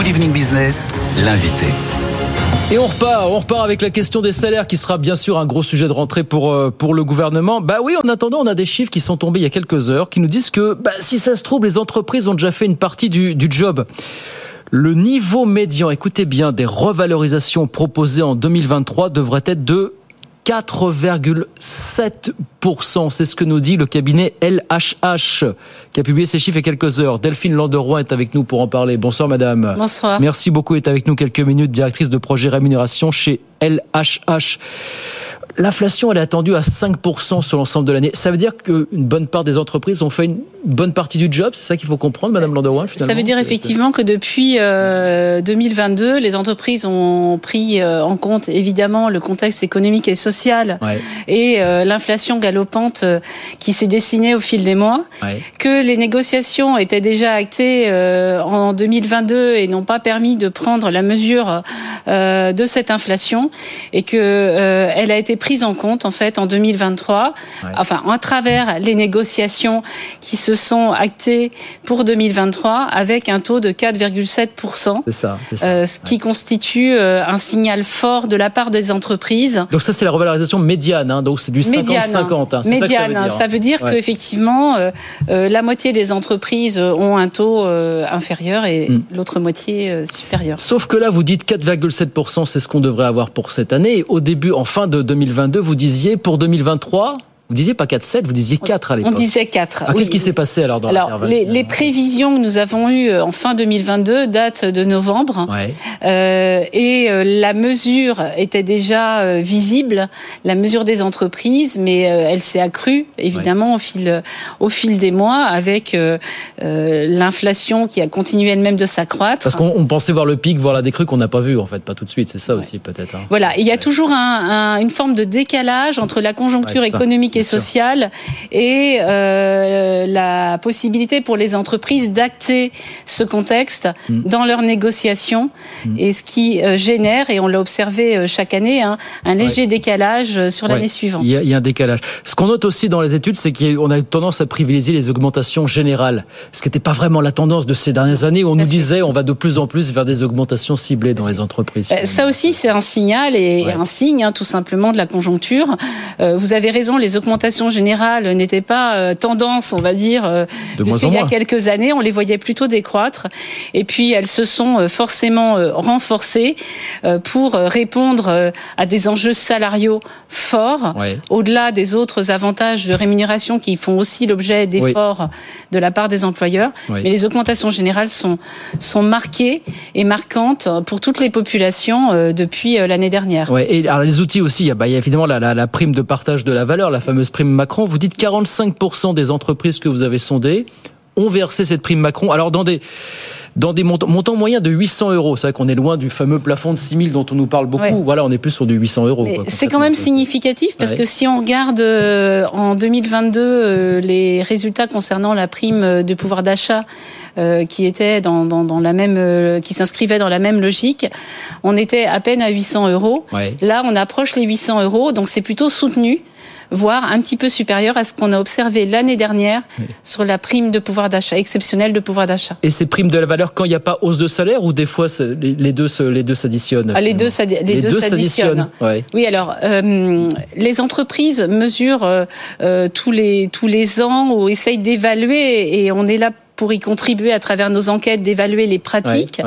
Good Evening Business, l'invité. Et on repart, on repart avec la question des salaires qui sera bien sûr un gros sujet de rentrée pour euh, pour le gouvernement. Bah oui, en attendant, on a des chiffres qui sont tombés il y a quelques heures qui nous disent que bah, si ça se trouve, les entreprises ont déjà fait une partie du, du job. Le niveau médian, écoutez bien, des revalorisations proposées en 2023 devrait être de 4,7%. C'est ce que nous dit le cabinet LHH qui a publié ces chiffres il y a quelques heures. Delphine Landeroy est avec nous pour en parler. Bonsoir madame. Bonsoir. Merci beaucoup d'être avec nous quelques minutes, directrice de projet rémunération chez LHH. L'inflation, elle est attendue à 5% sur l'ensemble de l'année. Ça veut dire qu'une bonne part des entreprises ont fait une bonne partie du job. C'est ça qu'il faut comprendre, Madame Landeroy, Ça veut dire effectivement que depuis 2022, euh, les entreprises ont pris euh, en compte évidemment le contexte économique et social et euh, l'inflation galopante qui s'est dessinée au fil des mois, que les négociations étaient déjà actées en 2022 et n'ont pas permis de prendre la mesure de cette inflation et que elle a été prise en compte en fait en 2023, enfin à travers les négociations qui se sont actées pour 2023 avec un taux de 4,7%. C'est ça, ça. Euh, ce qui constitue euh, un signal fort de la part des entreprises. Donc ça c'est la revalorisation médiane, hein, donc c'est du 50-50. Hein, médiane, ça, ça veut dire, dire qu'effectivement euh, la moitié des entreprises ont un taux inférieur et hmm. l'autre moitié supérieur. Sauf que là vous dites 4,7%, c'est ce qu'on devrait avoir pour cette année. Au début, en fin de 2022, vous disiez pour 2023 vous disiez pas 4,7, vous disiez 4 à l'époque. On disait 4. Ah, Qu'est-ce qui s'est passé alors dans Alors, les, les, prévisions que nous avons eues euh, en fin 2022 datent de novembre. Ouais. Euh, et euh, la mesure était déjà euh, visible, la mesure des entreprises, mais elle s'est accrue évidemment au, fil, au fil des mois avec euh, l'inflation qui a continué elle-même de s'accroître. Parce qu'on pensait voir le pic, voir la décrue qu'on n'a pas vu en fait, pas tout de suite. C'est ça aussi peut-être. Hein. Voilà, il y a toujours un, un, une forme de décalage entre la conjoncture économique et sociale et euh, la possibilité pour les entreprises d'acter ce contexte mm. dans leurs négociations mm. et ce qui euh, génère, et on l'a observé euh, chaque année, hein, un léger décalage sur l'année suivante. Il y, a, un décalage. Ce qu'on note aussi dans les études, c'est qu'on a tendance à privilégier les augmentations générales, ce qui n'était pas vraiment la tendance de ces dernières années où on nous disait on va de plus en plus vers des augmentations ciblées dans les entreprises. Ça aussi, c'est un signal et un signe hein, tout simplement de la conjoncture. vous avez raison, les augmentations augmentation générale n'était pas euh, tendance, on va dire, euh, il y a quelques années. On les voyait plutôt décroître. Et puis, elles se sont euh, forcément renforcées pour répondre à des enjeux salariaux forts, au-delà des autres avantages de rémunération qui font aussi l'objet d'efforts de la part des employeurs. Mais les augmentations générales sont, sont marquées et marquantes pour toutes les populations depuis l'année dernière. Ouais, et alors les outils aussi, il y a, bah, il y a évidemment la, la, la prime de partage de la valeur, la fameuse prime Macron. Vous dites 45% des entreprises que vous avez sondées ont versé cette prime Macron. Alors dans des dans des montants, moyens de 800 euros. C'est vrai qu'on est loin du fameux plafond de 6 000 dont on nous parle beaucoup. Voilà, on est plus sur du 800 euros. C'est quand même significatif parce que si on regarde euh, en 2022 euh, les résultats concernant la prime de pouvoir d'achat euh, qui était dans, dans, dans, la même, qui s'inscrivait dans la même logique, on était à peine à 800 euros. Là, on approche les 800 euros, donc c'est plutôt soutenu voire un petit peu supérieur à ce qu'on a observé l'année dernière sur la prime de pouvoir d'achat, exceptionnelle de pouvoir d'achat. Et ces primes de la valeur quand il n'y a pas hausse de salaire ou des fois les deux les deux s'additionnent ah, Les deux s'additionnent. Oui, alors euh, les entreprises mesurent euh, euh, tous les tous les ans ou essayent d'évaluer et on est là pour y contribuer à travers nos enquêtes d'évaluer les pratiques,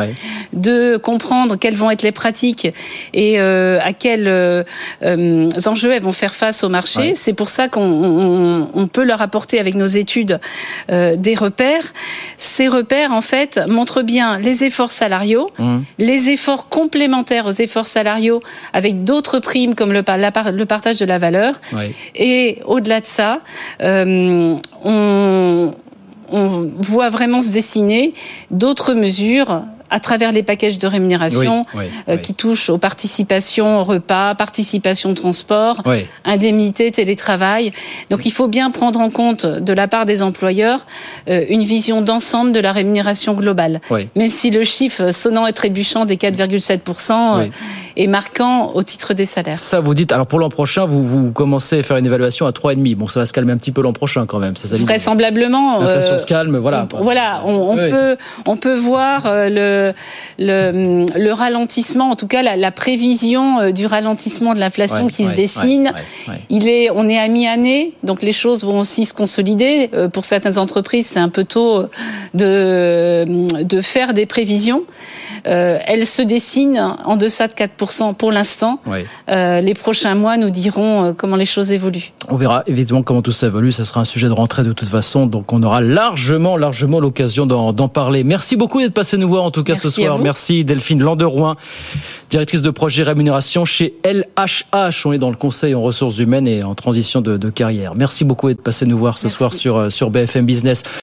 de comprendre quelles vont être les pratiques et euh, à quels euh, euh, enjeux elles vont faire face au marché. C'est pour ça qu'on on, peut leur apporter avec nos études des repères. Ces repères, en fait, montrent bien les efforts salariaux, mmh. les efforts complémentaires aux efforts salariaux avec d'autres primes comme le, le partage de la valeur. Et au-delà de ça, on, on voit vraiment se dessiner d'autres mesures à travers les packages de rémunération euh, qui touchent aux participations repas, participation transport, indemnité télétravail. Donc il faut bien prendre en compte de la part des employeurs euh, une vision d'ensemble de la rémunération globale. Même si le chiffre sonnant et trébuchant des 4,7% est marquant au titre des salaires. Ça, vous dites, alors pour l'an prochain, vous, vous commencez à faire une évaluation à 3,5. Bon, ça va se calmer un petit peu l'an prochain quand même. Ça, Vraisemblablement. L'inflation euh, se calme, voilà. voilà, on, peut, on peut voir euh, le le, le, ralentissement, en tout cas la, la prévision euh, du ralentissement de l'inflation qui se dessine. Il est, on est à mi-année, donc les choses vont aussi se consolider. Pour certaines entreprises, c'est un peu tôt de, de faire des prévisions. Euh, elle se dessine en deçà de 4% pour l'instant. Euh, les prochains mois nous diront euh, comment les choses évoluent. On verra évidemment comment tout ça évolue. Ça sera un sujet de rentrée de toute façon. Donc on aura largement, largement l'occasion d'en parler. Merci beaucoup d'être passé nous voir en tout cas ce soir. Merci Delphine Landerouin, directrice de projet rémunération chez LHH. On est dans le conseil en ressources humaines et en transition de, carrière. Merci beaucoup d'être passé nous voir ce soir sur, sur BFM Business.